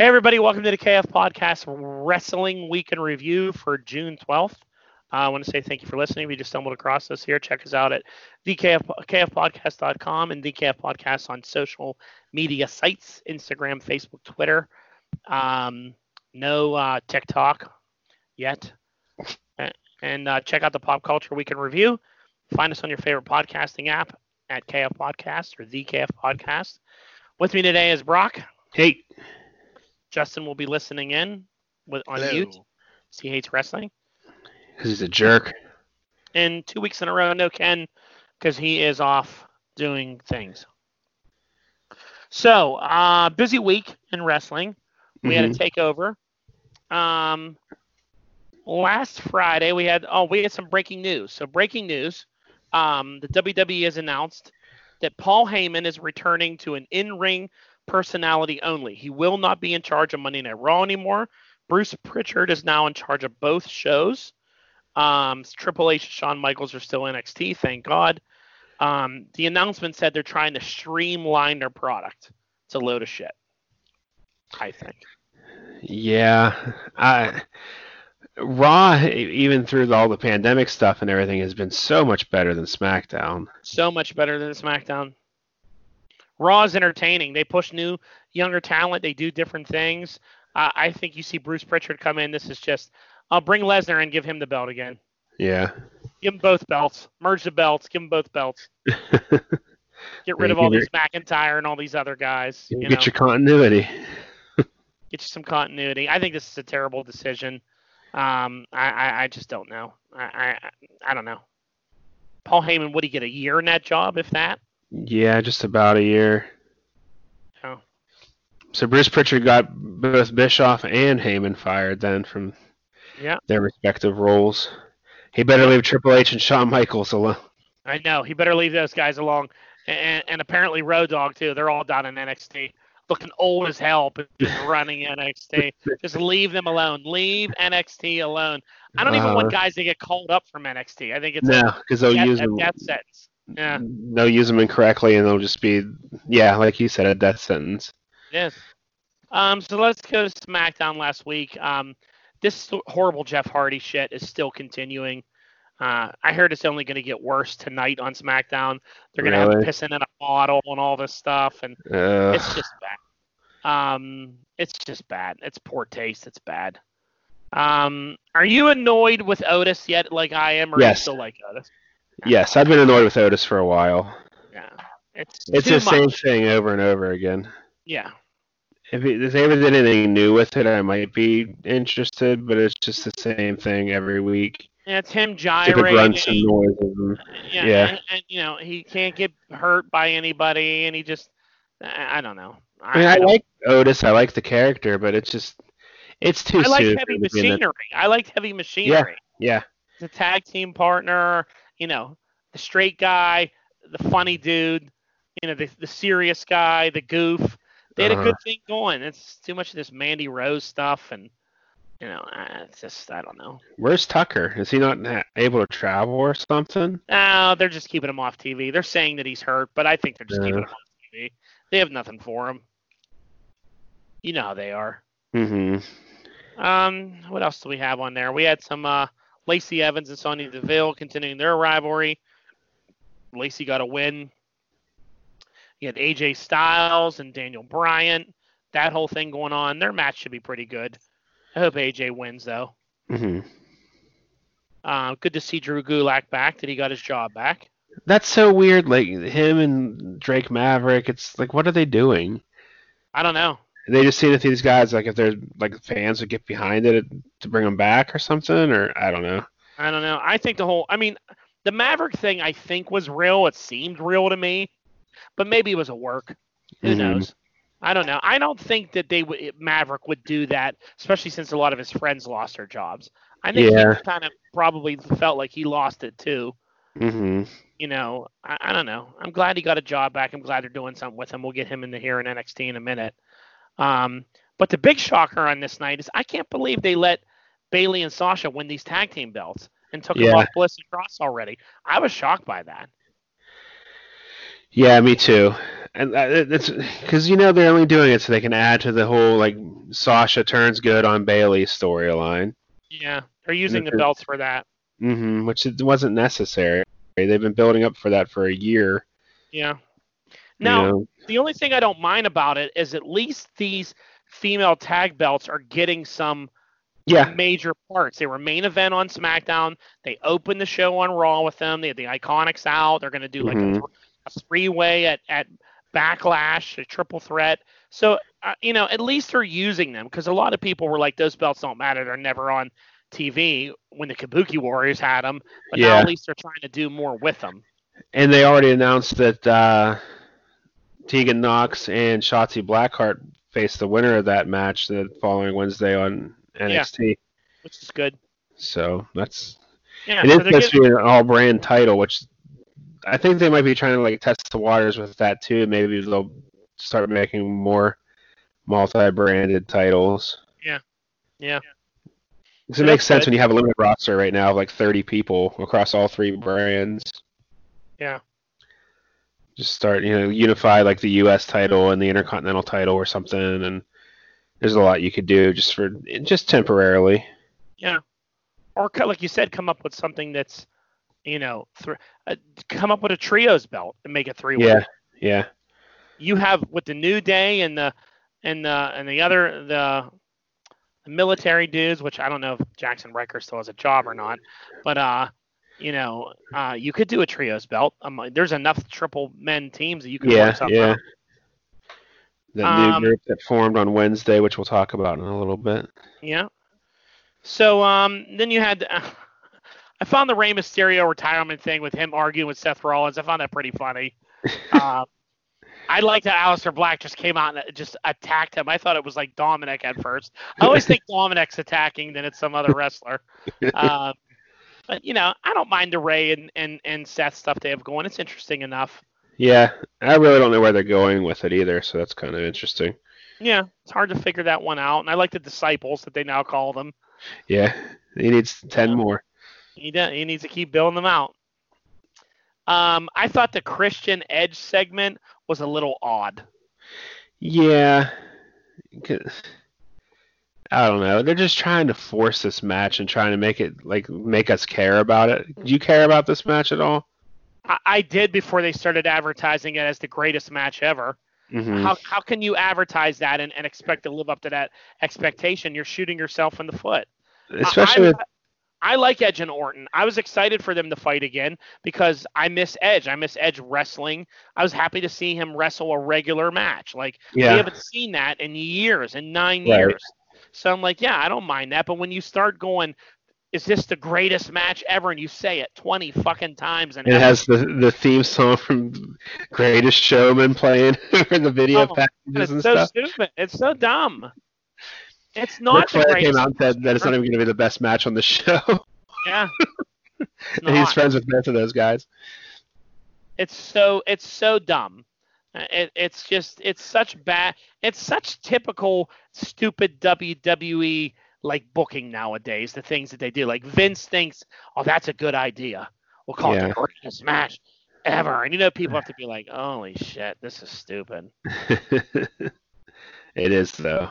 Hey, everybody, welcome to the KF Podcast Wrestling Week in Review for June 12th. Uh, I want to say thank you for listening. You just stumbled across us here, check us out at thekf, kfpodcast.com and DKF Podcast on social media sites Instagram, Facebook, Twitter. Um, no uh, TikTok yet. And uh, check out the Pop Culture Week in Review. Find us on your favorite podcasting app at KF Podcast or the KF Podcast. With me today is Brock. Hey. Justin will be listening in with on Hello. mute. He hates wrestling. Because he's a jerk. And two weeks in a row, no Ken, because he is off doing things. So, uh, busy week in wrestling. We had a takeover. Um, last Friday we had oh we had some breaking news. So breaking news, um, the WWE has announced that Paul Heyman is returning to an in-ring personality only. He will not be in charge of Monday Night Raw anymore. Bruce Pritchard is now in charge of both shows. Um, Triple H and Shawn Michaels are still NXT, thank God. Um, the announcement said they're trying to streamline their product. It's a load of shit. I think. Yeah. I Raw, even through all the pandemic stuff and everything, has been so much better than SmackDown. so much better than SmackDown. Raw is entertaining. They push new, younger talent. They do different things. Uh, I think you see Bruce Pritchard come in. This is just, I'll bring Lesnar and give him the belt again. Yeah. Give him both belts. Merge the belts. Give him both belts. Get rid of all these McIntyre and all these other guys. You Get know, your continuity. get you some continuity. I think this is a terrible decision. Um, I, I, I just don't know. I, I, I don't know. Paul Heyman, would he get a year in that job, if that? Yeah, just about a year. Oh. So Bruce Pritchard got both Bischoff and Heyman fired then from Yeah. their respective roles. He better leave Triple H and Shawn Michaels alone. I know. He better leave those guys alone. And, and apparently Road Dog too. They're all down in NXT, looking old as hell, but just running NXT. Just leave them alone. Leave NXT alone. I don't even Uh, want guys to get called up from NXT. I think it's No, because they'll a, use a them. death sentence. Yeah, They'll use them incorrectly, and they'll just be, yeah, like you said, a death sentence. Yes. Um, so let's go to SmackDown last week. Um, this horrible Jeff Hardy shit is still continuing. Uh, I heard it's only going to get worse tonight on SmackDown. They're going to have Really? him pissing in a bottle and all this stuff, and Uh, it's just bad. Um, it's just bad. It's poor taste. It's bad. Um, are you annoyed with Otis yet, like I am, or do you still like Otis? Yes, I've been annoyed with Otis for a while. Yeah, it's It's the same thing over and over again. Yeah, If, it, if they ever did anything new with it, I might be interested, but it's just the same thing every week. yeah, it's him gyrating. grunts and and he-. And, yeah, yeah. And, and, you know he can't get hurt by anybody, and he just I, I don't know. I mean, I, like Otis. I like the character, but it's just, it's too I like heavy for him to be in the- machinery. I like heavy machinery. Yeah, the tag team partner, you know, the straight guy, the funny dude, you know, the, the serious guy, the goof. They had a Uh-huh. good thing going. It's too much of this Mandy Rose stuff, and you know, uh, it's just I don't know. where's Tucker? Is he not able to travel or something? No, they're just keeping him off TV. They're saying that he's hurt, but I think they're just keeping him off TV. They have nothing for him. You know how they are. Mm-hmm. Um, what else do we have on there? We had some uh, Lacey Evans and Sonya Deville continuing their rivalry. Lacey got a win. You had AJ Styles and Daniel Bryan. That whole thing going on. Their match should be pretty good. I hope AJ wins though. Mm-hmm. Uh, good to see Drew Gulak back. That he got his job back. That's so weird. Like him and Drake Maverick. It's like, what are they doing? I don't know. They just see that these guys, like, if they're like fans would get behind it to bring them back or something, or I don't know. I don't know. I think the whole. I mean, the Maverick thing I think was real. It seemed real to me, but maybe it was a work. Who Mhm. knows? I don't know. I don't think that they would Maverick would do that, especially since a lot of his friends lost their jobs. I think Yeah. he kind of probably felt like he lost it too. Mm-hmm. You know, I, I don't know. I'm glad he got a job back. I'm glad they're doing something with him. We'll get him in the here in NXT in a minute. Um, but the big shocker on this night is I can't believe they let Bayley and Sasha win these tag team belts and took them Yeah. off Bliss and Cross already. I was shocked by that. Yeah, me too. and it's because you know they're only doing it so they can add to the whole like Sasha turns good on Bayley storyline. Yeah, they're using the belts for that. Mm-hmm, which it wasn't necessary. They've been building up for that for a year. Yeah. Now, know? the only thing I don't mind about it is at least these female tag belts are getting some yeah. major parts. They were main event on SmackDown. They opened the show on Raw with them. They had the Iconics out. They're going to do like mm-hmm. a, a three way at, at Backlash, a triple threat. So, uh, you know, at least they're using them because a lot of people were like, those belts don't matter. They're never on TV when the Kabuki Warriors had them. But yeah. now at least they're trying to do more with them. And they already announced that uh, Tegan Nox and Shotzi Blackheart face the winner of that match the following Wednesday on NXT. Yeah, which is good. So that's yeah, it so is supposed to be an all brand title, which I think they might be trying to like test the waters with that too. Maybe they'll start making more multi branded titles. Yeah. Yeah. Because it makes sense good. when you have a limited roster right now of like 30 people across all three brands. Yeah. Just start, you know, unify like the U.S. title and the Intercontinental title or something, and there's a lot you could do just for just temporarily. Yeah, or like you said, come up with something that's, you know, th- uh, come up with a trios belt and make it three way. Yeah, yeah. You have with the New Day and the and the and the other the, military dudes, which I don't know if Jackson Ryker still has a job or not, but uh, you know, uh, you could do a trios belt. Um, there's enough triple men teams that you could yeah, work something yeah. Out. The um, new group that formed on Wednesday, which we'll talk about in a little bit. Yeah. So um, then you had, uh, I found the Rey Mysterio retirement thing with him arguing with Seth Rollins. I found that pretty funny. uh, I liked that Aleister Black just came out and just attacked him. I thought it was like Dominik at first. I always think Dominik's attacking, then it's some other wrestler. But you know, I don't mind the Rey and, and, and Seth stuff they have going. It's interesting enough. Yeah, I really don't know where they're going with it either, so that's kind of interesting. Yeah, it's hard to figure that one out, and I like the disciples that they now call them. Yeah, he needs ten more. He does, he needs to keep building them out. Um, I thought the Christian Edge segment was a little odd. Yeah, I don't know. They're just trying to force this match and trying to make it like make us care about it. Do you care about this match at all? I, I did before they started advertising it as the greatest match ever. Mm-hmm. How, how can you advertise that and, and expect to live up to that expectation? You're shooting yourself in the foot. Especially I, with... I like Edge and Orton. I was excited for them to fight again because I miss Edge. I miss Edge wrestling. I was happy to see him wrestle a regular match. Like yeah. we haven't seen that in years, in nine right. years. So I'm like, yeah, I don't mind that. But when you start going is this the greatest match ever? And you say it 20 fucking times. And it ever. has the, the theme song from Greatest Showman playing in the video oh, packages it's and so stuff. stupid. It's so dumb. It's not Ric the greatest. came out and said that it's not even going to be the best match on the show. Yeah. and he's friends with both of those guys. It's so it's so dumb. It, it's just it's such bad. It's such typical stupid WWE like booking nowadays, the things that they do. Like Vince thinks, oh, that's a good idea. We'll call yeah. it the greatest match ever. And you know, people have to be like, holy shit, this is stupid. it is though.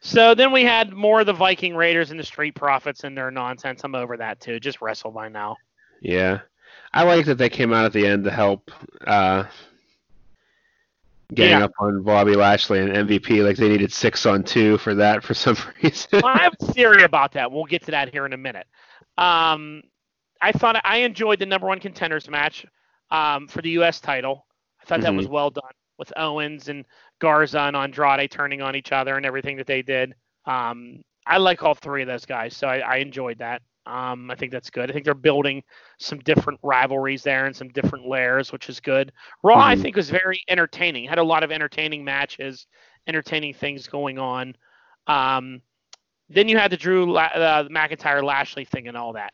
So then we had more of the Viking Raiders and the Street Profits and their nonsense. I'm over that too. Just wrestle by now. Yeah. I like that they came out at the end to help uh, getting yeah. up on Bobby Lashley and MVP like they needed six on two for that for some reason. well, I have a theory about that. We'll get to that here in a minute. Um, I thought I enjoyed the number one contenders match um, for the U.S. title. I thought mm-hmm. that was well done with Owens and Garza and Andrade turning on each other and everything that they did. Um, I like all three of those guys, so I, I enjoyed that. Um, I think that's good. I think they're building some different rivalries there and some different layers, which is good. Raw, mm-hmm. I think, was very entertaining. Had a lot of entertaining matches, entertaining things going on. Um, then you had the Drew uh, McIntyre Lashley thing and all that.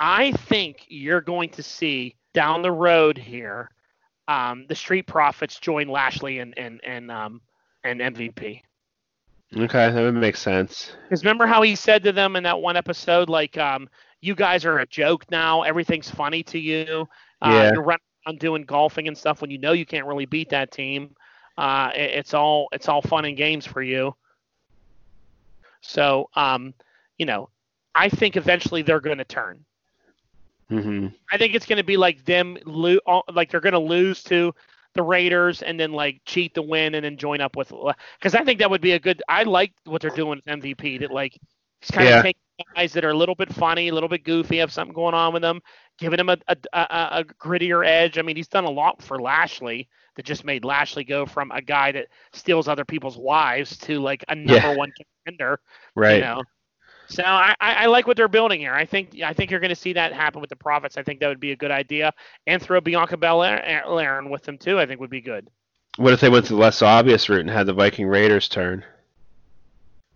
I think you're going to see down the road here um, the Street Profits join Lashley and and and um, and MVP. Okay, that would make sense. Because remember how he said to them in that one episode, like, um, "You guys are a joke now. Everything's funny to you. Uh, yeah. You're running on doing golfing and stuff when you know you can't really beat that team. Uh, it, it's all it's all fun and games for you. So, um, you know, I think eventually they're going to turn. Mm-hmm. I think it's going to be like them, lo- like they're going to lose to the Raiders and then like cheat the win and then join up with. Uh, because I think that would be a good. I like what they're doing with MVP. That like he's kind yeah. of taking guys that are a little bit funny, a little bit goofy, have something going on with them, giving him a, a, a, a grittier edge. I mean, he's done a lot for Lashley that just made Lashley go from a guy that steals other people's wives to like a number yeah. one contender. Right. You know? So I, I like what they're building here. I think I think you're going to see that happen with the Profits. I think that would be a good idea, and throw Bianca Belair in with them too. I think would be good. What if they went to the less obvious route and had the Viking Raiders turn?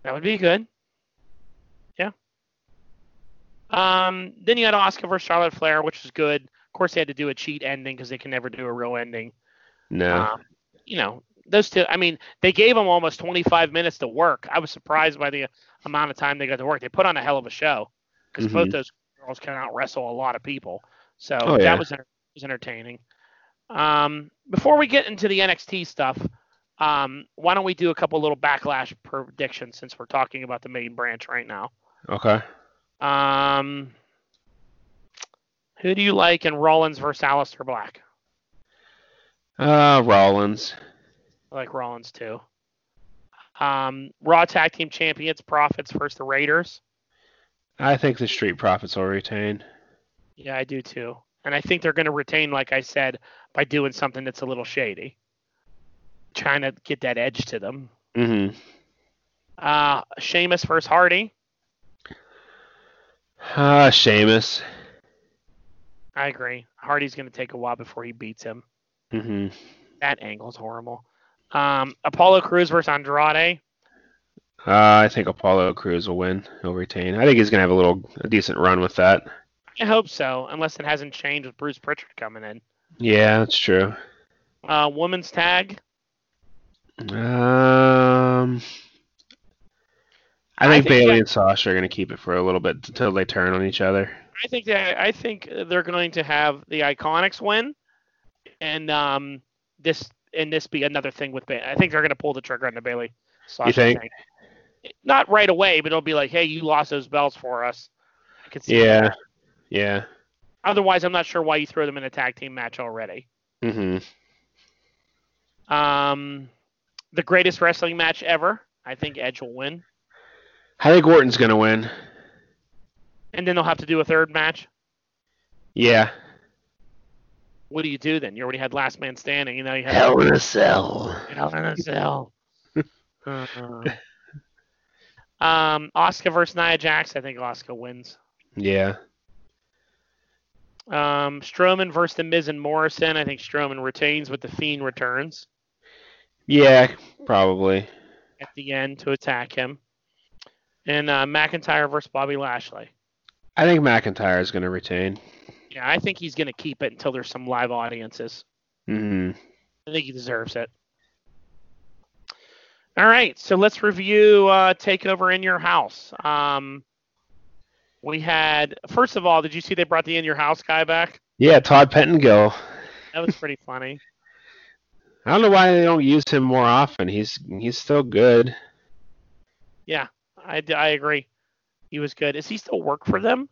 That would be good. Yeah. Um, then you had Asuka versus Charlotte Flair, which is good. Of course, they had to do a cheat ending because they can never do a real ending. No. Um, you know, those two. I mean, they gave them almost 25 minutes to work. I was surprised by the amount of time they got to work. They put on a hell of a show because mm-hmm. both those girls can out wrestle a lot of people. So oh, yeah. that was, was entertaining. Um, before we get into the NXT stuff, um, why don't we do a couple little backlash predictions since we're talking about the main branch right now? Okay. Um, who do you like in Rollins versus Aleister Black? Uh, Rollins. I like Rollins too. Um, Raw Tag Team Champions, Profits versus the Raiders. I think the Street Profits will retain. Yeah, I do too. And I think they're going to retain, like I said, by doing something that's a little shady. Trying to get that edge to them. Mm-hmm. Uh, Sheamus versus Hardy. Uh, Sheamus. I agree. Hardy's going to take a while before he beats him. Mm-hmm. That angle's horrible. Um, Apollo Crews versus Andrade. Uh, I think Apollo Crews will win. He'll retain. I think he's gonna have a little a decent run with that. I hope so, unless it hasn't changed with Bruce Pritchard coming in. Yeah, that's true. Uh, women's tag. Um, I think, I think Bayley and Sasha are gonna keep it for a little bit until they turn on each other. I think that I think they're going to have the Iconics win, and um, this and this be another thing with Bayley. I think they're going to pull the trigger on the Bayley. Sasha you think? Thing. Not right away, but it'll be like, hey, you lost those belts for us. I could see yeah, that. yeah. Otherwise, I'm not sure why you throw them in a tag team match already. Mm-hmm. Um, the greatest wrestling match ever. I think Edge will win. I think Orton's going to win. And then they'll have to do a third match. Yeah, what do you do then? You already had Last Man Standing. You know, you had Hell in a Cell. Hell in a Cell. uh-huh. Um, Asuka versus Nia Jax. I think Asuka wins. Yeah. Um, Strowman versus the Miz and Morrison. I think Strowman retains, but the Fiend returns. Yeah, probably. At the end to attack him. And uh, McIntyre versus Bobby Lashley. I think McIntyre is going to retain. Yeah, I think he's going to keep it until there's some live audiences. Mm-hmm. I think he deserves it. All right, so let's review uh, Takeover in Your House. Um, we had, first of all, did you see they brought the In Your House guy back? Yeah, Todd Pettengill. That was pretty funny. I don't know why they don't use him more often. He's he's still good. Yeah, I, I agree. He was good. Is he still work for them?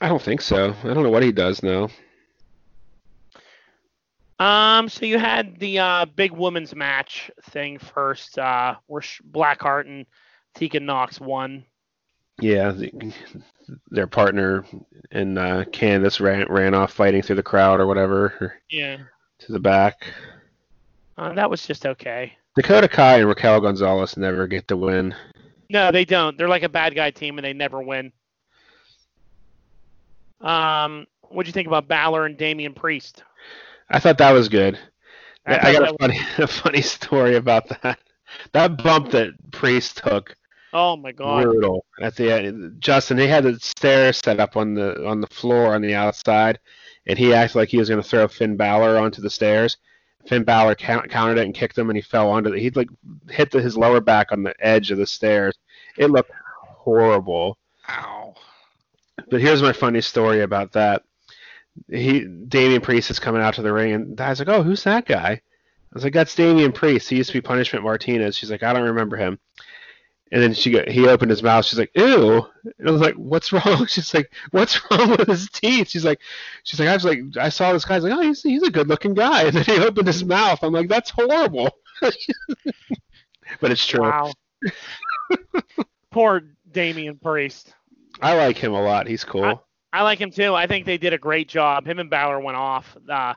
I don't think so. I don't know what he does now. Um, so you had the uh, big women's match thing first, uh, where Blackheart and Tegan Nox won. Yeah, the, their partner and uh, Candice ran ran off fighting through the crowd or whatever. Yeah. To the back. Uh, that was just okay. Dakota Kai and Raquel Gonzalez never get to win. No, they don't. They're like a bad guy team and they never win. Um, what do you think about Balor and Damian Priest? I thought that was good. I, I got a funny, a funny story about that. That bump that Priest took. Oh my god! Brutal. At the end, Justin, he had the stairs set up on the on the floor on the outside, and he acted like he was going to throw Finn Balor onto the stairs. Finn Balor count, countered it and kicked him, and he fell onto it. He like hit the, his lower back on the edge of the stairs. It looked horrible. Ow. But here's my funny story about that. he Damian Priest is coming out to the ring, and I was like, "Oh, who's that guy?" I was like, "That's Damian Priest. He used to be Punishment Martinez." She's like, "I don't remember him." And then she got, he opened his mouth. She's like, "Ew!" And I was like, "What's wrong?" She's like, "What's wrong with his teeth?" She's like, "She's like, I was like, I saw this guy. I was like, oh, he's he's a good looking guy." And then he opened his mouth. I'm like, "That's horrible." but it's true. Wow. Poor Damian Priest. I like him a lot. He's cool. I, I, like him too. I think they did a great job. Him and Balor went off. Uh,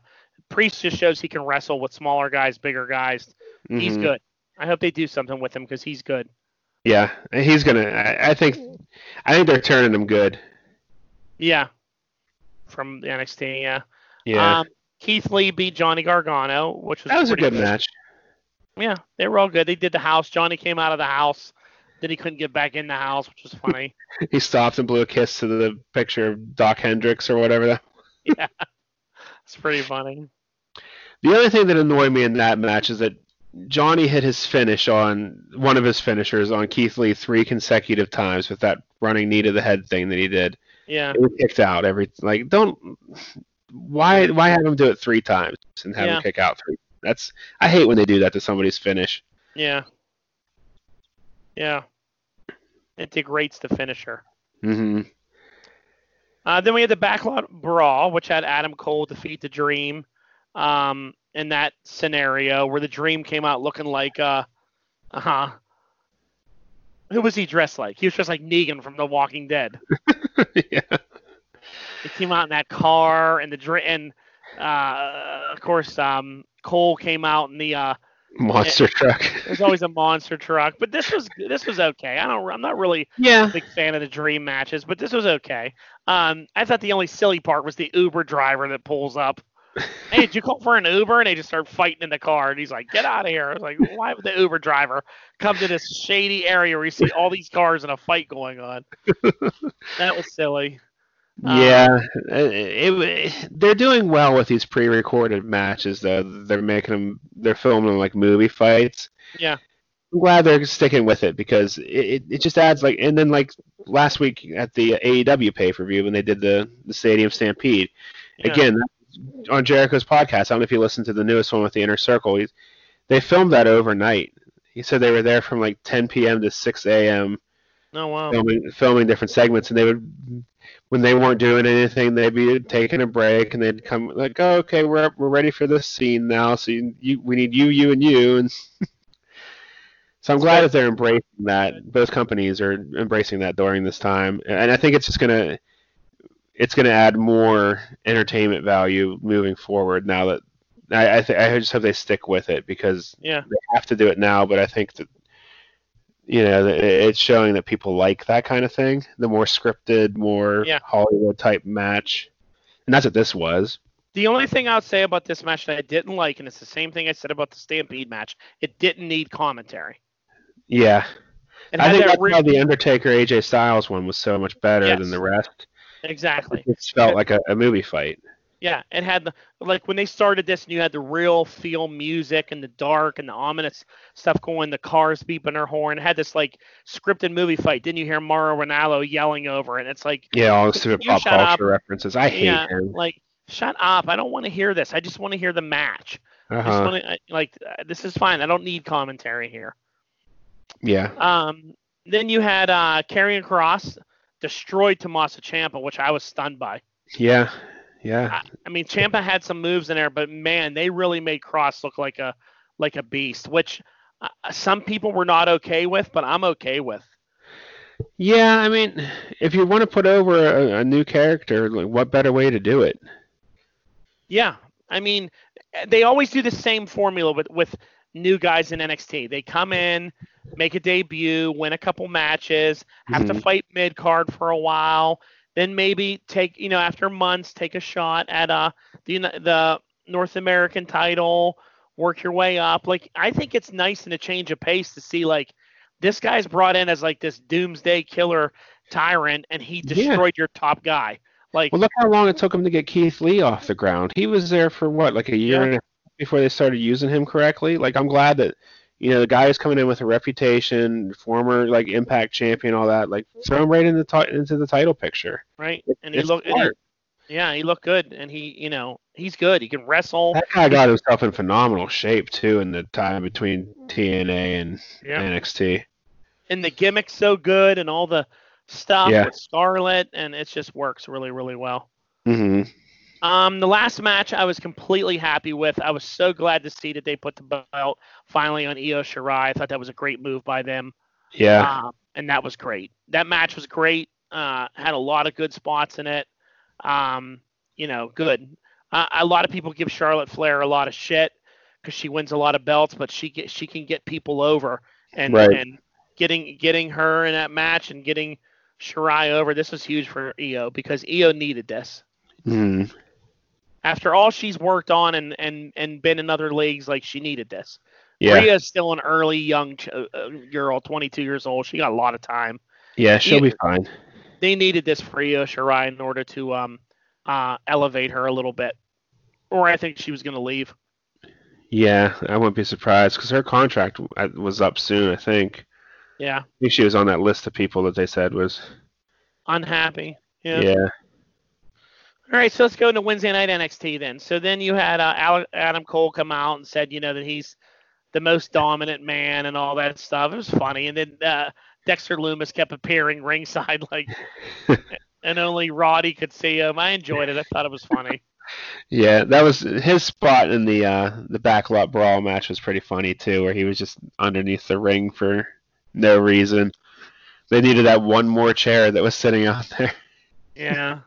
Priest just shows he can wrestle with smaller guys, bigger guys. Mm-hmm. He's good. I hope they do something with him because he's good. Yeah, he's gonna. I, I, think. I think they're turning him good. Yeah. From the NXT, yeah. Yeah. Um, Keith Lee beat Johnny Gargano, which was that was a good, good match. Yeah, they were all good. They did the house. Johnny came out of the house. Then he couldn't get back in the house, which was funny. he stopped and blew a kiss to the picture of Doc Hendrix or whatever that. yeah, it's pretty funny. The other thing that annoyed me in that match is that Johnny hit his finish on one of his finishers on Keith Lee three consecutive times with that running knee to the head thing that he did. Yeah. He kicked out every like don't why why have him do it three times and have yeah. him kick out three? That's I hate when they do that to somebody's finish. Yeah. Yeah. It degrades the finisher. Mm-hmm. Uh, then we had the backlot brawl, which had Adam Cole defeat the Dream um, in that scenario, where the Dream came out looking like uh, uh huh. Who was he dressed like? He was dressed like Negan from The Walking Dead. yeah. He came out in that car, and the Dream, and uh, of course um, Cole came out in the uh, monster it, truck. there's always a monster truck, but this was this was okay. I don't I'm not really yeah. a big fan of the dream matches, but this was okay. Um, I thought the only silly part was the Uber driver that pulls up. hey, did you call for an Uber? And they just start fighting in the car, and he's like, "Get out of here!" I was like, "Why would the Uber driver come to this shady area where you see all these cars and a fight going on?" that was silly. Yeah, um, it, it, they're doing well with these pre-recorded matches. Though they're making them, they're filming them like movie fights. Yeah, I'm glad they're sticking with it because it, it just adds like, and then like last week at the AEW pay-per-view when they did the the Stadium Stampede, yeah. again on Jericho's podcast. I don't know if you listened to the newest one with the Inner Circle. He, they filmed that overnight. He said they were there from like 10 p.m. to 6 a.m. Oh wow! Filming, filming different segments, and they would when they weren't doing anything, they'd be taking a break, and they'd come like, oh, "Okay, we're we're ready for this scene now. So you, you we need you, you, and you." And so I'm glad that they're embracing that. Both companies are embracing that during this time, and I think it's just gonna it's gonna add more entertainment value moving forward. Now that I I, th- I just hope they stick with it because yeah. they have to do it now, but I think that you know, it's showing that people like that kind of thing. The more scripted, more yeah. Hollywood type match, and that's what this was. The only thing I'll say about this match that I didn't like, and it's the same thing I said about the Stampede match, it didn't need commentary. Yeah, and I think that's re- why the Undertaker AJ Styles one was so much better yes. than the rest. Exactly. It felt like a, a movie fight. Yeah, it had the like when they started this and you had the real feel music and the dark and the ominous stuff going, the cars beeping their horn. It had this like scripted movie fight. Didn't you hear Mauro Ranallo yelling over? And it's like yeah, all stupid pop culture up. references. I hate yeah, him. Like shut up! I don't want to hear this. I just want to hear the match. Uh-huh. Wanna, like this is fine. I don't need commentary here. Yeah. Um. Then you had uh Karrion Cross destroyed Tommaso Ciampa, which I was stunned by. Yeah. Yeah. I, I mean, Ciampa had some moves in there, but man, they really made Cross look like a like a beast, which uh, some people were not okay with, but I'm okay with. Yeah, I mean, if you want to put over a, a new character, like, what better way to do it? Yeah, I mean, they always do the same formula with with new guys in NXT. They come in, make a debut, win a couple matches, have mm-hmm. to fight mid card for a while, then maybe take you know after months take a shot at uh the the North American title, work your way up. Like I think it's nice in a change of pace to see like this guy's brought in as like this doomsday killer tyrant and he destroyed yeah. your top guy. Like Well look how long it took him to get Keith Lee off the ground. He was there for what, like a year yeah. and a half before they started using him correctly. Like I'm glad that you know, the guy is coming in with a reputation, former like Impact champion, all that. Like throw him right into the into the title picture. Right, and he looked. Yeah, he looked good, and he, you know, he's good. He can wrestle. That guy got himself in phenomenal shape too in the time between TNA and yeah. NXT. And the gimmick's so good, and all the stuff yeah. with Scarlett, and it just works really, really well. hmm Um, the last match I was completely happy with. I was so glad to see that they put the belt finally on Io Shirai. I thought that was a great move by them. Yeah. Um, and that was great. That match was great. Uh, had a lot of good spots in it. Um, you know, good. Uh, a lot of people give Charlotte Flair a lot of shit because she wins a lot of belts, but she get, she can get people over and right. and getting getting her in that match and getting Shirai over. This was huge for Io because Io needed this. Mm. After all she's worked on and and and been in other leagues, like she needed this. Yeah. Rhea's still an early young ch- uh, uh girl, 22 years old. She got a lot of time. Yeah, she'll be fine. They needed this for Io Shirai in order to um uh elevate her a little bit, or I think she was going to leave. Yeah, I wouldn't be surprised because her contract uh, was up soon. I think. Yeah. I think she was on that list of people that they said was unhappy. Yeah. Yeah. All right, so let's go into Wednesday night NXT then. So then you had uh, Adam Cole come out and said, you know, that he's the most dominant man and all that stuff. It was funny, and then uh, Dexter Lumis kept appearing ringside like, and only Roddy could see him. I enjoyed it. I thought it was funny. Yeah, that was his spot in the uh, the backlot brawl match was pretty funny too, where he was just underneath the ring for no reason. They needed that one more chair that was sitting out there. Yeah.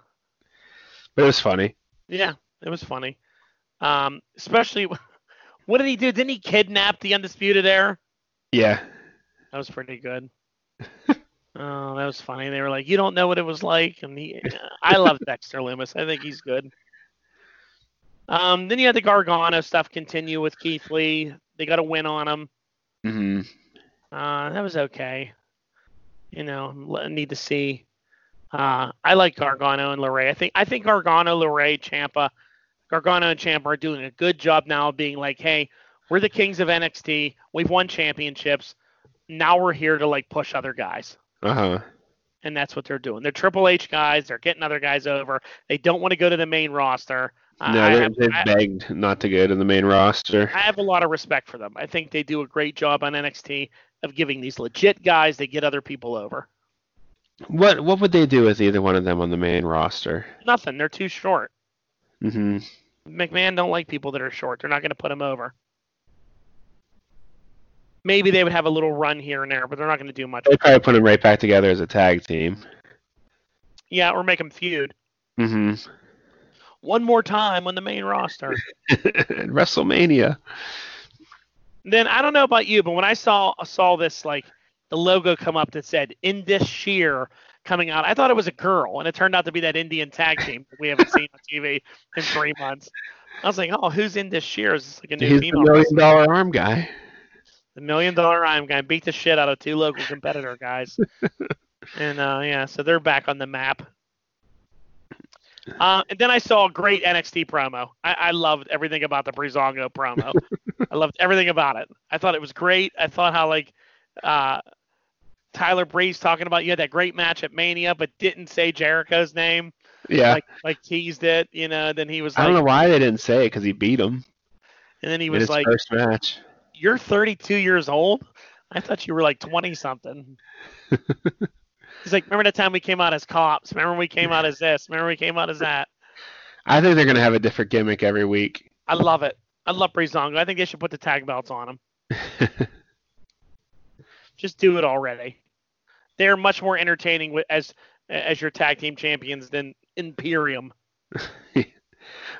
It was funny. Yeah, it was funny. Um, especially, what did he do? Didn't he kidnap the Undisputed Era? Yeah. That was pretty good. oh, that was funny. They were like, "You don't know what it was like," and he. I love Dexter Lumis. I think he's good. Um, then you had the Gargano stuff continue with Keith Lee. They got a win on him. Mm-hmm. Uh, that was okay. You know, need to see. Uh, I like Gargano and LeRae. I think I think Gargano, LeRae, Ciampa, Gargano and Ciampa are doing a good job now, being like, hey, we're the kings of NXT. We've won championships. Now we're here to like push other guys. Uh huh. And that's what they're doing. They're Triple H guys. They're getting other guys over. They don't want to go to the main roster. No, they've begged not to go to the main roster. I have a lot of respect for them. I think they do a great job on NXT of giving these legit guys They get other people over. What what would they do with either one of them on the main roster? Nothing. They're too short. hmm McMahon don't like people that are short. They're not going to put him over. Maybe they would have a little run here and there, but they're not going to do much. They probably put them right back together as a tag team. Yeah, or make them feud. hmm One more time on the main roster. WrestleMania. Then I don't know about you, but when I saw saw this like the logo come up that said Indus Sher." coming out, I thought it was a girl, and it turned out to be that Indian tag team that we haven't seen on TV in three months. I was like, oh, who's Indus Sher? Is this like a new He's female? the million dollar arm guy. The million dollar arm guy beat the shit out of two local competitor guys. and uh, yeah, so they're back on the map. Uh, and then I saw a great NXT promo. I, I loved everything about the Breezango promo. I loved everything about it. I thought it was great. I thought how like uh, Tyler Breeze talking about you had that great match at Mania, but didn't say Jericho's name. Yeah. Like, like teased it, you know. Then he was. I don't know why they didn't say it because he beat him. And then he was like, first match. "You're 32 years old. I thought you were like 20 something." He's like, "Remember the time we came out as cops? Remember we came out as this? Remember we came out as that?" I think they're gonna have a different gimmick every week. I love it. I love Breezango. I think they should put the tag belts on them. Just do it already. They're much more entertaining as as your tag team champions than Imperium.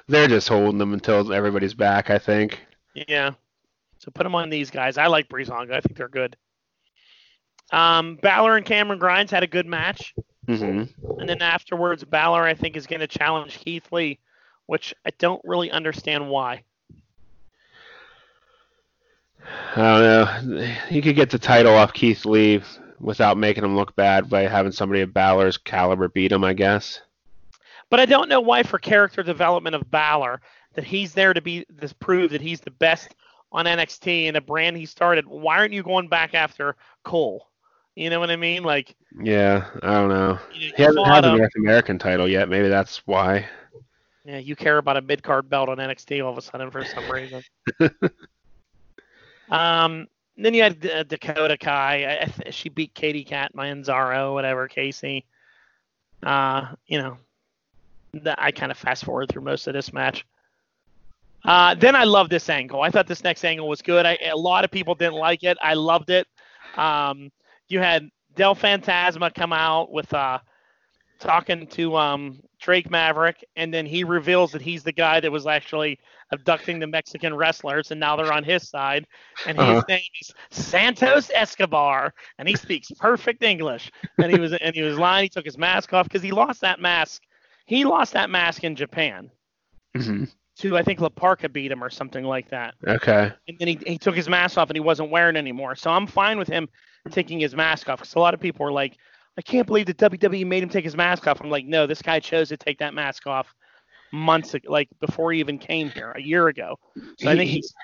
They're just holding them until everybody's back, I think. Yeah. So put them on these guys. I like Breezango. I think they're good. Um, Balor and Cameron Grimes had a good match. Mm-hmm. And then afterwards, Balor, I think, is going to challenge Keith Lee, which I don't really understand why. I don't know. He could get the title off Keith Lee without making him look bad by having somebody of Balor's caliber beat him, I guess. But I don't know why, for character development of Balor, that he's there to be this prove that he's the best on NXT and the brand he started. Why aren't you going back after Cole? You know what I mean? Like. Yeah, I don't know. You know, he hasn't had the North American title yet. Maybe that's why. Yeah, you care about a mid card belt on NXT all of a sudden for some reason. um, then you had uh, Dakota Kai. She beat Katie Cat, Manzaro, whatever, Kacy. Uh, you know, the, I kind of fast forward through most of this match. Uh, then I love this angle. I thought this next angle was good. I, a lot of people didn't like it. I loved it. Um, you had Del Fantasma come out with uh, talking to um, Drake Maverick, and then he reveals that he's the guy that was actually abducting the Mexican wrestlers, and now they're on his side. And his uh-huh. name is Santos Escobar, and he speaks perfect English. And he was and he was lying. He took his mask off because he lost that mask. He lost that mask in Japan. Mm-hmm. To I think La Parka beat him or something like that. Okay. And then he, he took his mask off and he wasn't wearing it anymore. So I'm fine with him taking his mask off because a lot of people were like, I can't believe that WWE made him take his mask off. I'm like, no, this guy chose to take that mask off months ago, like before he even came here a year ago. So he, I think he's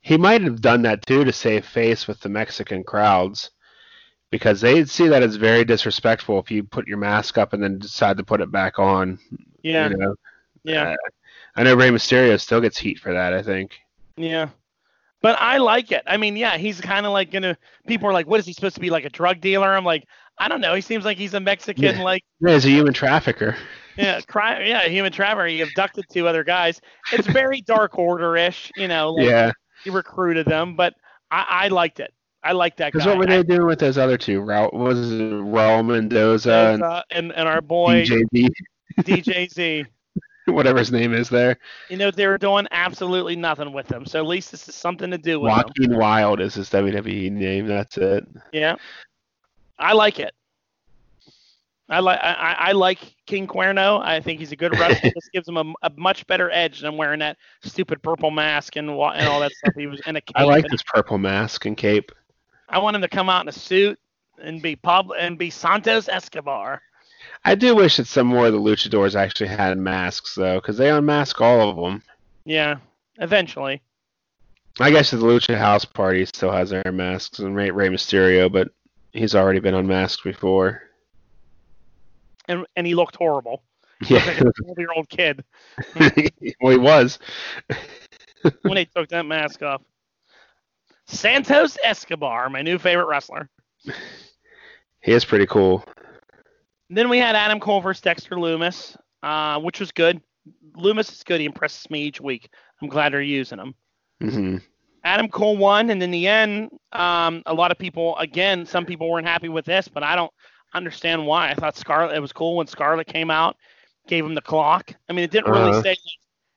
he might have done that too to save face with the Mexican crowds because they see that as very disrespectful if you put your mask up and then decide to put it back on. Yeah. You know? Yeah. Uh, I know Rey Mysterio still gets heat for that. I think. Yeah. But I like it. I mean, yeah, he's kind of like gonna. People are like, "What is he supposed to be like a drug dealer?" I'm like, I don't know. He seems like he's a Mexican, yeah. like yeah, he's a human trafficker. Yeah, crime. Yeah, human trafficker. He abducted two other guys. It's very Dark Order-ish, you know. Like yeah. He recruited them, but I, I liked it. I like that guy. Because what were they I, doing with those other two? Raul, was it Raul Mendoza and, uh, and, and our boy DJZ. DJZ. Whatever his name is there. You know, they were doing absolutely nothing with them. So at least this is something to do with Joaquin them. Wilde is his WWE name. That's it. Yeah. I like it. I like I, I like King Cuerno. I think he's a good wrestler. this gives him a, a, much better edge than wearing that stupid purple mask and and all that stuff. He was in a cape. I like this purple mask and cape. I want him to come out in a suit and be Pablo and be Santos Escobar. I do wish that some more of the luchadors actually had masks though, because they unmask all of them. Yeah, eventually. I guess the Lucha House Party still has their masks and Rey, Rey Mysterio, but he's already been unmasked before. And and he looked horrible. Yeah, like a 12 year old kid. well, he was. when he took that mask off. Santos Escobar, my new favorite wrestler. He is pretty cool. Then we had Adam Cole versus Dexter Lumis, uh, which was good. Lumis is good. He impresses me each week. I'm glad they're using him. Mm-hmm. Adam Cole won, and in the end, um, a lot of people, again, some people weren't happy with this, but I don't understand why. I thought Scarlett it was cool when Scarlett came out, gave him the clock. I mean, it didn't really uh-huh. say,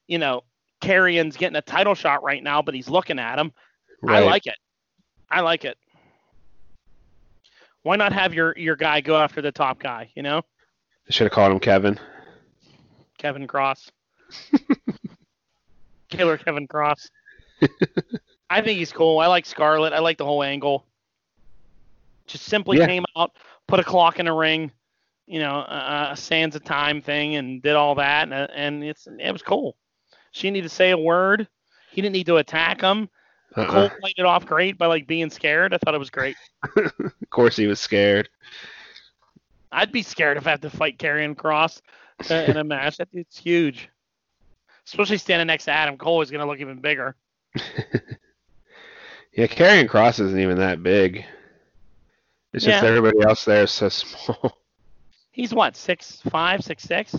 you know, Karrion's getting a title shot right now, but he's looking at him. Right. I like it. I like it. Why not have your your guy go after the top guy? You know. They should have called him Kevin. Kevin Cross. Killer Kevin Cross. I think he's cool. I like Scarlett. I like the whole angle. Just simply yeah. came out, put a clock in a ring, you know, a, a sands of time thing, and did all that, and, and it's it was cool. She didn't need to say a word. He didn't need to attack him. Uh-uh. Cole played it off great by like being scared. I thought it was great. of course, he was scared. I'd be scared if I had to fight Karrion Cross in a match. That dude's huge. Especially standing next to Adam Cole, he's gonna look even bigger. yeah, Karrion Cross isn't even that big. It's just everybody else there is so small. He's what, six five, six six?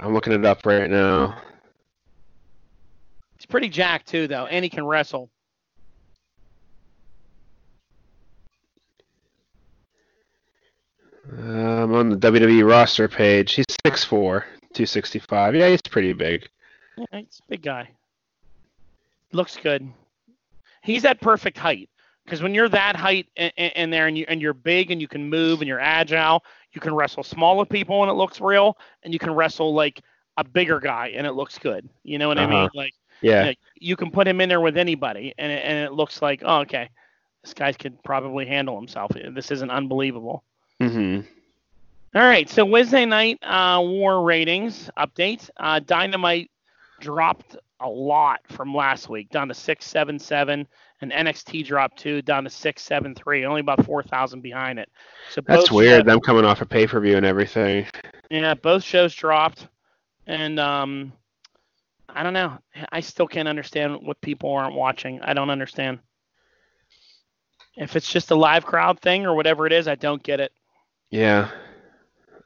I'm looking it up right now. He's pretty jacked too, though, and he can wrestle. Um, on the WWE roster page, he's 6'4", 265. Yeah, he's pretty big. Yeah, he's a big guy. Looks good. He's at perfect height because when you're that height in, in, there and you and you're big and you can move and you're agile, you can wrestle smaller people and it looks real, and you can wrestle like a bigger guy and it looks good. You know what uh-huh. I mean? Like yeah, you, know, you, can put him in there with anybody and it, and it looks like oh okay, this guy could probably handle himself. This isn't unbelievable. Mm-hmm. All right, so Wednesday night uh, war ratings update. Uh, Dynamite dropped a lot from last week, down to six seven seven, and NXT dropped two, down to six seven three, only about four thousand behind it. So that's weird. Shows, them coming off a pay per view and everything. Yeah, both shows dropped. and um, I don't know. I still can't understand what people aren't watching. I don't understand. If it's just a live crowd thing or whatever it is, I don't get it. Yeah,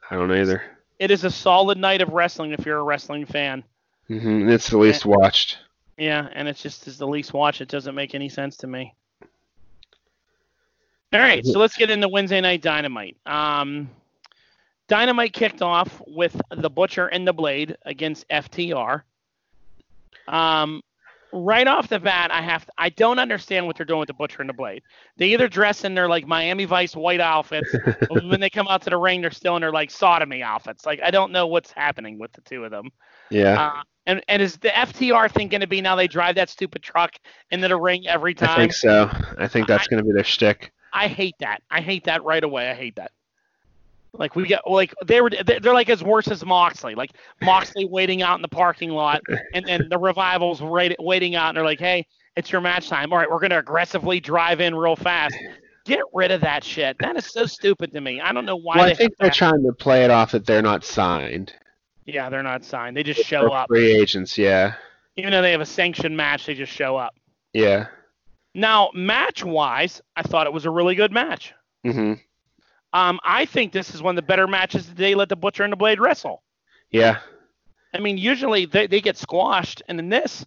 I don't either. It is a solid night of wrestling if you're a wrestling fan. Mm-hmm. It's the least and, watched. Yeah, and it's just is the least watched. It doesn't make any sense to me. All right, so let's get into Wednesday Night Dynamite. Um, Dynamite kicked off with the Butcher and the Blade against FTR. Um, right off the bat, I have to, I don't understand what they're doing with the Butcher and the Blade. They either dress in their like Miami Vice white outfits, when they come out to the ring, they're still in their like sodomy outfits. Like I don't know what's happening with the two of them. Yeah. Uh, and and is the FTR thing going to be now they drive that stupid truck into the ring every time? I think so. I think that's going to be their shtick. I hate that. I hate that right away. I hate that. Like we get like they were they're like as worse as Moxley. Like Moxley waiting out in the parking lot, and then the revivals right, waiting out, and they're like, "Hey, it's your match time. All right, we're gonna aggressively drive in real fast." Get rid of that shit. That is so stupid to me. I don't know why. Well, I think they're that. trying to play it off that they're not signed. Yeah, they're not signed. They just show they're up. Free agents, yeah. Even though they have a sanctioned match, they just show up. Yeah. Now, match wise, I thought it was a really good match. Mm-hmm. Um, I think this is one of the better matches today. Let the Butcher and the Blade wrestle. Yeah. I mean, usually they, they get squashed, and in this,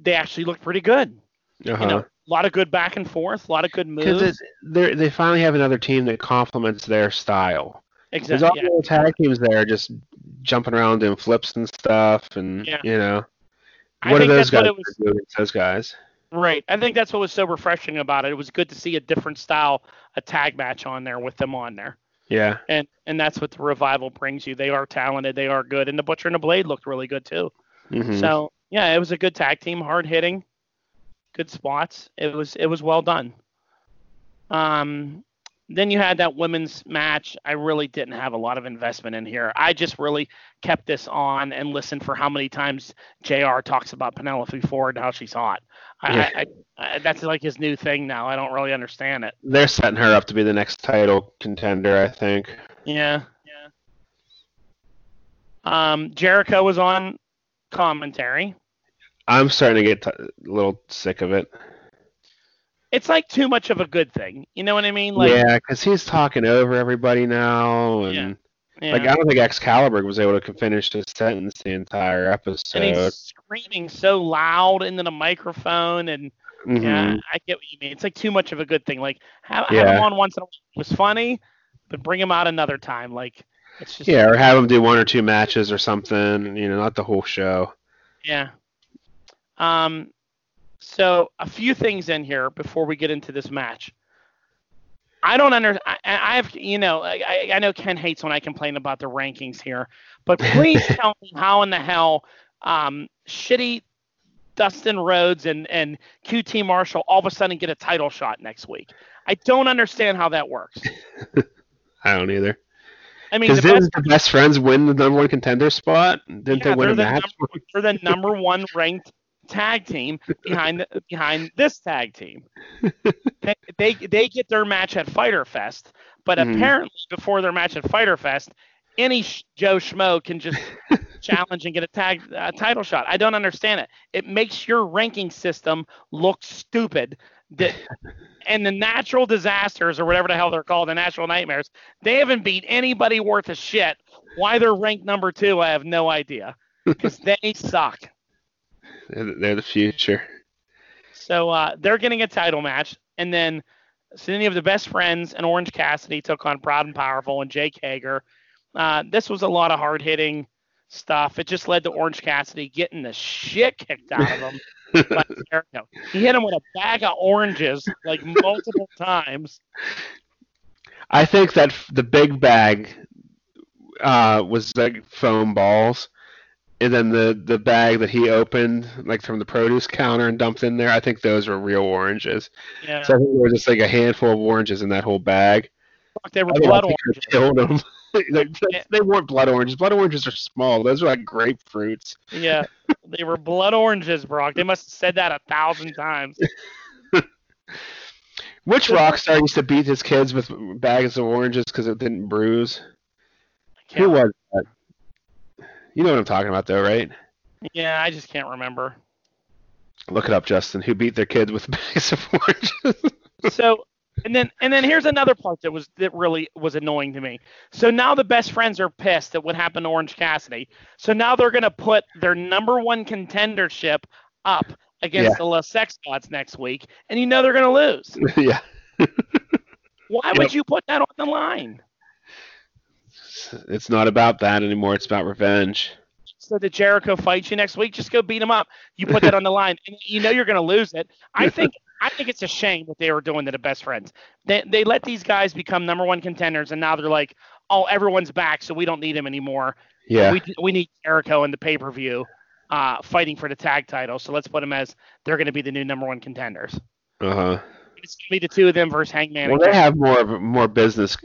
they actually look pretty good. Uh-huh. You know, a lot of good back and forth, a lot of good moves. Because they finally have another team that complements their style. Exactly. There's all yeah. the tag teams there just jumping around doing flips and stuff, and yeah. you know, what are those guys was, doing? Those guys. Right. I think that's what was so refreshing about it. It was good to see a different style, a tag match on there with them on there. Yeah. And and that's what the revival brings you. They are talented. They are good. And the Butcher and the Blade looked really good too. Mm-hmm. So yeah, it was a good tag team, hard hitting, good spots. It was it was well done. Um, then you had that women's match. I really didn't have a lot of investment in here. I just really kept this on and listened for how many times JR talks about Penelope Ford and how she's hot. Yeah. I, I, I, that's like his new thing now. I don't really understand it. They're setting her up to be the next title contender, I think. Yeah, yeah. Um, Jericho was on commentary. I'm starting to get t- a little sick of it it's like too much of a good thing. You know what I mean? Like, yeah, because he's talking over everybody now, and yeah. Yeah. like I don't think Excalibur was able to finish his sentence the entire episode. And he's screaming so loud into the microphone, and mm-hmm. yeah, I get what you mean. It's like too much of a good thing. Like have, yeah. have him on once in a while was funny, but bring him out another time. Like it's just yeah, or have him do one or two matches or something. You know, not the whole show. Yeah. Um, so a few things in here before we get into this match. I don't under. I, I have you know I, I know Ken hates when I complain about the rankings here, but please tell me how in the hell um, shitty Dustin Rhodes and and QT Marshall all of a sudden get a title shot next week. I don't understand how that works. I don't either. I mean, the didn't the best friends win the number one contender spot? Didn't yeah, they win a match? Number, they're the number one ranked tag team behind behind this tag team. they, they, they get their match at Fighter Fest, but mm-hmm. apparently before their match at Fighter Fest, any sh- Joe Schmo can just challenge and get a tag uh, title shot. I don't understand it. It makes your ranking system look stupid. That and the natural disasters or whatever the hell they're called, the natural nightmares, they haven't beat anybody worth a shit. Why they're ranked number two, I have no idea. Because they suck. They're, they're the future. So uh, they're getting a title match, and then then you the best friends and Orange Cassidy took on Proud and Powerful and Jake Hager. Uh, this was a lot of hard hitting stuff. It just led to Orange Cassidy getting the shit kicked out of him Jericho. He hit him with a bag of oranges like multiple times. I think that the big bag uh, was like foam balls, and then the the bag that he opened like from the produce counter and dumped in there i think those were real oranges. Yeah. so i think there was just like a handful of oranges in that whole bag. They were blood oranges. killed them they, they weren't blood oranges. Blood oranges are small. Those are like grapefruits. Yeah. They were blood oranges brock. They must have said that a thousand times. Which rock star used to beat his kids with bags of oranges because it didn't bruise? Who was You know what I'm talking about, though, right? Yeah, I just can't remember. Look it up, Justin. Who beat their kids with bags of oranges? so, and then and then here's another part that was that really was annoying to me. So now the best friends are pissed at what happened to Orange Cassidy. So now they're gonna put their number one contendership up against yeah. the Los Sex Gods next week, and you know they're gonna lose. yeah. Why yep. would you put that on the line? It's not about that anymore. It's about revenge. So that Jericho fights you next week, just go beat him up. You put that on the line, and you know you're going to lose it. I think I think it's a shame that they were doing to the best friends. They they let these guys become number one contenders, and now they're like, oh, everyone's back, so we don't need him anymore. Yeah. We we need Jericho in the pay per view, uh, fighting for the tag title. So let's put them as they're going to be the new number one contenders. Uh huh. It's going to be the two of them versus Hangman. Well, they have more more business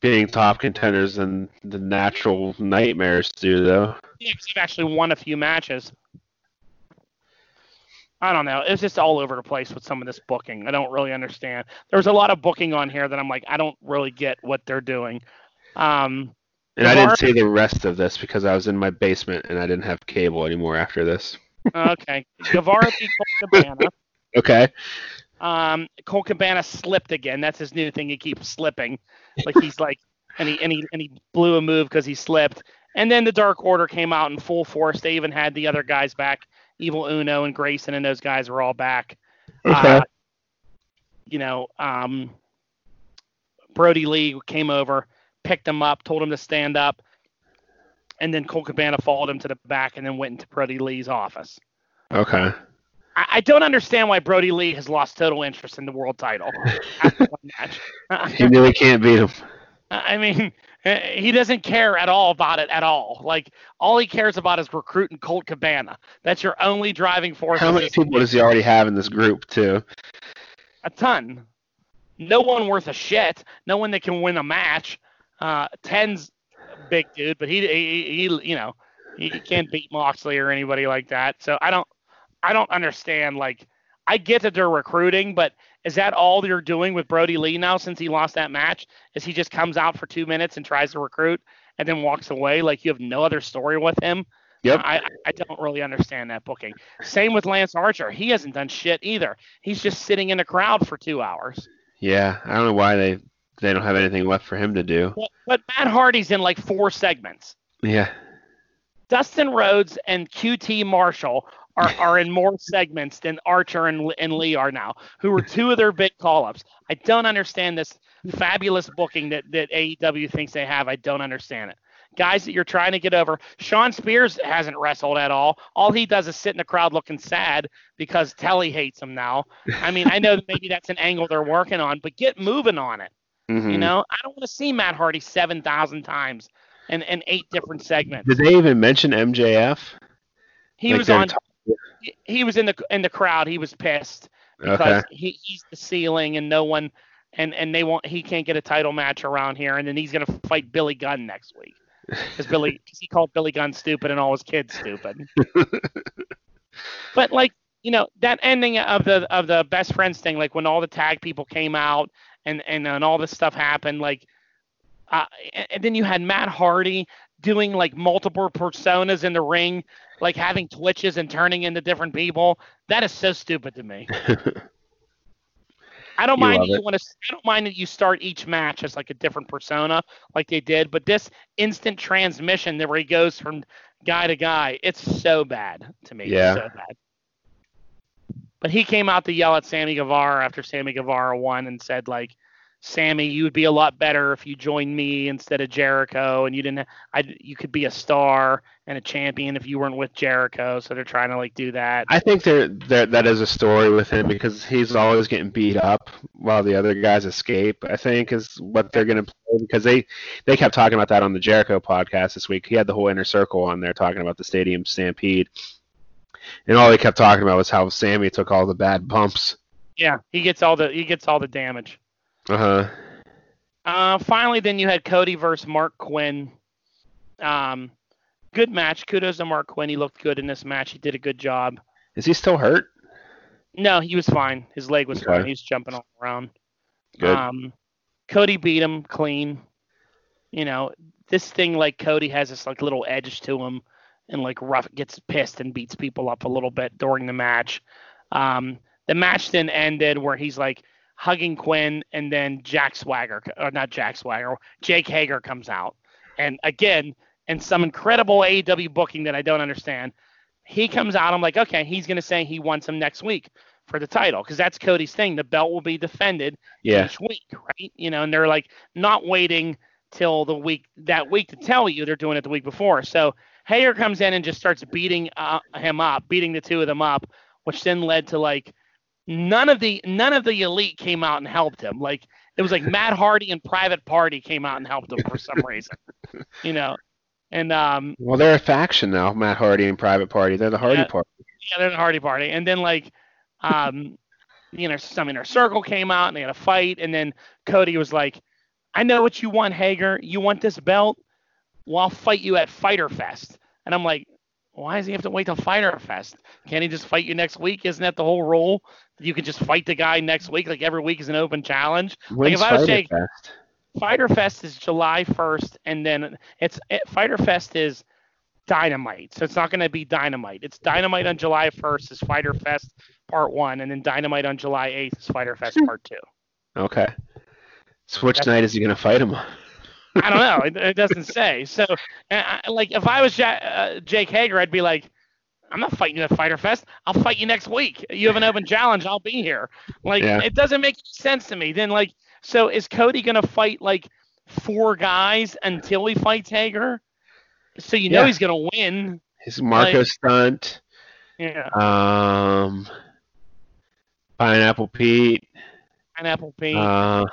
being top contenders than the natural nightmares do, though. Yeah, because they've actually won a few matches. I don't know. It's just all over the place with some of this booking. I don't really understand. There's a lot of booking on here that I'm like, I don't really get what they're doing. Um, and I didn't see the rest of this because I was in my basement and I didn't have cable anymore after this. okay. Guevara beat Cabana. Okay. Um, Colt Cabana slipped again. That's his new thing. He keeps slipping, like he's like, and he and he and he blew a move because he slipped. And then the Dark Order came out in full force. They even had the other guys back. Evil Uno and Grayson and those guys were all back. Okay. Uh, you know, um, Brodie Lee came over, picked him up, told him to stand up, and then Colt Cabana followed him to the back and then went into Brodie Lee's office. Okay. I, I don't understand why Brodie Lee has lost total interest in the world title after one match. he really can't beat him. I mean, he doesn't care at all about it at all. Like all he cares about is recruiting Colt Cabana. That's your only driving force. How many people does he already have in this group too? A ton. No one worth a shit. No one that can win a match. Uh, Ten's big dude, but he, he, he you know, he can't beat Moxley or anybody like that. So I don't, I don't understand. Like, I get that they're recruiting, but is that all you're doing with Brodie Lee now since he lost that match? Is he just comes out for two minutes and tries to recruit and then walks away? Like you have no other story with him? Yep. I, I don't really understand that booking. Same with Lance Archer. He hasn't done shit either. He's just sitting in the crowd for two hours. Yeah, I don't know why they they don't have anything left for him to do. But, but Matt Hardy's in like four segments. Yeah. Dustin Rhodes and QT Marshall are, are in more segments than Archer and, and Lee are now, who were two of their big call ups. I don't understand this fabulous booking that, that AEW thinks they have. I don't understand it. Guys that you're trying to get over. Shawn Spears hasn't wrestled at all. All he does is sit in the crowd looking sad because Tully hates him now. I mean, I know maybe that's an angle they're working on, but get moving on it. Mm-hmm. You know, I don't want to see Matt Hardy 7,000 times in, in eight different segments. Did they even mention MJF? He like was on. He, was in the in the crowd. He was pissed because okay. he, he's the ceiling and no one and and they want he can't get a title match around here and then he's gonna fight Billy Gunn next week because Billy cause he called Billy Gunn stupid and all his kids stupid. but like you know that ending of the of the best friends thing, like when all the tag people came out and and, and all this stuff happened, like. Uh, and then you had Matt Hardy doing like multiple personas in the ring like having twitches and turning into different people. That is so stupid to me. I don't you mind that you want to. I don't mind that you start each match as like a different persona, like they did. But this instant transmission, that where he goes from guy to guy, it's so bad to me. Yeah. so bad. But he came out to yell at Sammy Guevara after Sammy Guevara won and said like, Sammy, you would be a lot better if you joined me instead of Jericho, and you didn't. I you could be a star and a champion if you weren't with Jericho. So they're trying to like do that. I think there that is a story with him because he's always getting beat up while the other guys escape. I think is what they're going to play because they they kept talking about that on the Jericho podcast this week. He had the whole inner circle on there talking about the stadium stampede, and all they kept talking about was how Sammy took all the bad bumps. Yeah, he gets all the he gets all the damage. Uh-huh. Uh Finally, then you had Cody versus Marq Quen. Um, good match. Kudos to Marq Quen. He looked good in this match. He did a good job. Is he still hurt? No, he was fine. His leg was okay. fine. He was jumping all around. Good. Um, Cody beat him clean. you know, this thing like Cody has this like little edge to him and like rough gets pissed and beats people up a little bit during the match. Um, the match then ended where he's like hugging Quen and then Jack Swagger or not Jack Swagger, Jake Hager comes out. And again, in some incredible AEW booking that I don't understand, he comes out. I'm like, okay, he's gonna say he wants him next week for the title because that's Cody's thing. The belt will be defended yeah. each week, right? You know, and they're like not waiting till the week that week to tell you they're doing it the week before. So Hager comes in and just starts beating uh, him up, beating the two of them up, which then led to like none of the none of the elite came out and helped him. Like it was like Matt Hardy and Private Party came out and helped him for some reason, you know. And um, well, they're a faction now, Matt Hardy and Private Party. They're the Hardy yeah, Party. Yeah, they're the Hardy Party. And then like, um, you know, some inner circle came out and they had a fight, and then Cody was like, "I know what you want, Hager. You want this belt? Well, I'll fight you at Fighter Fest." And I'm like, why does he have to wait till Fighter Fest? Can't he just fight you next week? Isn't that the whole rule? You can just fight the guy next week, like every week is an open challenge. When's like if I was Fighter Jake, Fest? Fighter Fest is July 1st, and then it's it, Fighter Fest is Dynamite, so it's not going to be Dynamite. It's Dynamite on July 1st is Fighter Fest Part One, and then Dynamite on July 8th is Fighter Fest hmm. Part Two. Okay. So which That's, night is he going to fight him? I don't know. It, it, doesn't say. So, I, like, if I was ja- uh, Jake Hager, I'd be like, I'm not fighting you at Fighter Fest. I'll fight you next week. You have an open challenge. I'll be here. Like, yeah. it doesn't make sense to me. Then, like, so is Cody gonna fight like four guys until he fights Hager? So you know yeah. he's gonna win. His Marko like, stunt. Yeah. Um. Pineapple Pete. Pineapple Pete. Uh,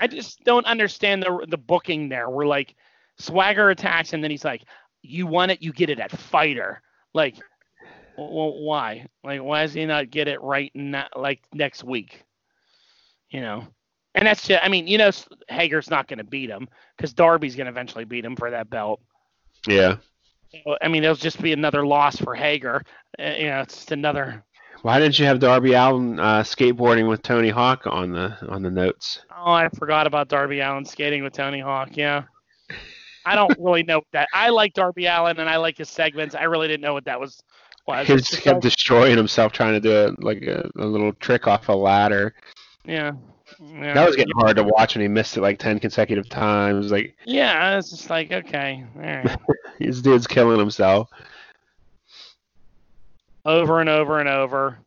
I just don't understand the the booking there. We're like Swagger attacks and then he's like, "You want it, you get it at Fighter." Like, well, why? Like, why does he not get it right na- like next week? You know. And that's just, I mean, you know, Hager's not going to beat him because Darby's going to eventually beat him for that belt. Yeah. I mean, it'll just be another loss for Hager. Uh, you know, it's just another. Why didn't you have Darby Allin uh, skateboarding with Tony Hawk on the on the notes? Oh, I forgot about Darby Allin skating with Tony Hawk. Yeah. I don't really know that. I like Darby Allin and I like his segments. I really didn't know what that was. was. He kept destroying himself trying to do a, like a, a little trick off a ladder. Yeah. Yeah. That was getting hard to watch when he missed it like ten consecutive times. Like yeah, it's just like okay, all right. this dude's killing himself over and over and over.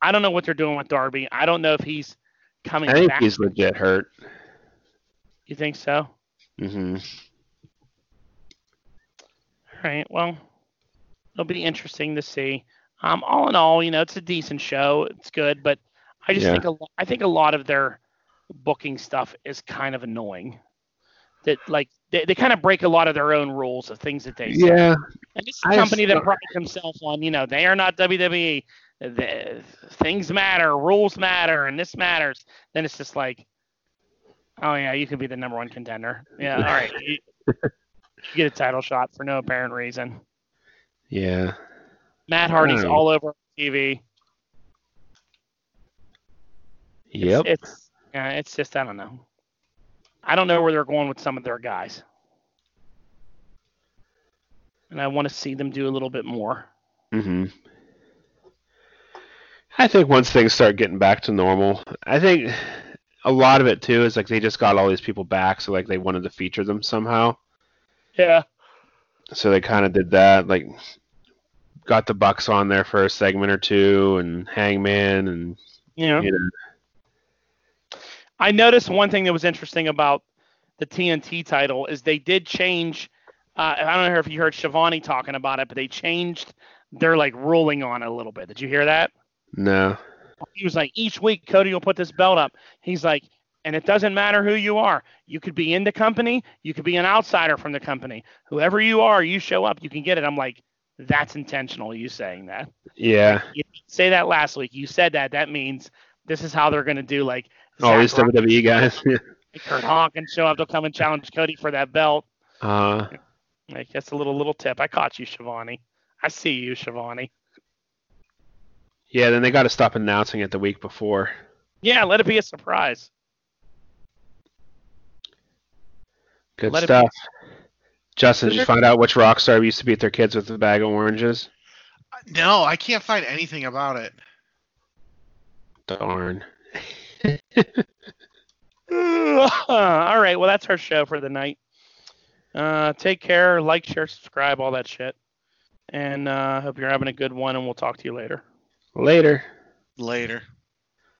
I don't know what they're doing with Darby. I don't know if he's coming. I think back. he's legit hurt. You think so? Mm-hmm. All right. Well, it'll be interesting to see. Um, all in all, you know, it's a decent show. It's good, but I just yeah. think a, I think a lot of their booking stuff is kind of annoying. That like they, they kind of break a lot of their own rules of things that they say. Yeah. And this is a company that prides themselves on, you know, they are not WWE. The, things matter, rules matter, and this matters. Then it's just like, oh yeah, you could be the number one contender. Yeah, all right. You, you get a title shot for no apparent reason. Yeah. Matt Hardy's all over TV. Yep. It's, it's yeah, it's just I don't know. I don't know where they're going with some of their guys, and I want to see them do a little bit more. Mhm. I think once things start getting back to normal, I think a lot of it too is like they just got all these people back, so like they wanted to feature them somehow. Yeah. So they kind of did that, like got the Bucks on there for a segment or two, and Hangman, and yeah. You know, I noticed one thing that was interesting about the TNT title is they did change. Uh, I don't know if you heard Schiavone talking about it, but they changed their like ruling on it a little bit. Did you hear that? No. He was like, each week Cody will put this belt up. He's like, and it doesn't matter who you are. You could be in the company, you could be an outsider from the company. Whoever you are, you show up, you can get it. I'm like, that's intentional. You saying that? Yeah. You say that last week. You said that. That means this is how they're going to do like all these WWE guys. Curt Hawkins show up to come and challenge Cody for that belt. Uh, I guess a little little tip. I caught you, Schiavone. I see you, Schiavone. Yeah, then they got to stop announcing it the week before. Yeah, let it be a surprise. Good Let stuff. Justin, did you find out which rock star used to beat their kids with a bag of oranges? No, I can't find anything about it. Darn. all right, well that's our show for the night. Uh, take care, like, share, subscribe, all that shit. And uh, hope you're having a good one, and we'll talk to you later. Later. Later.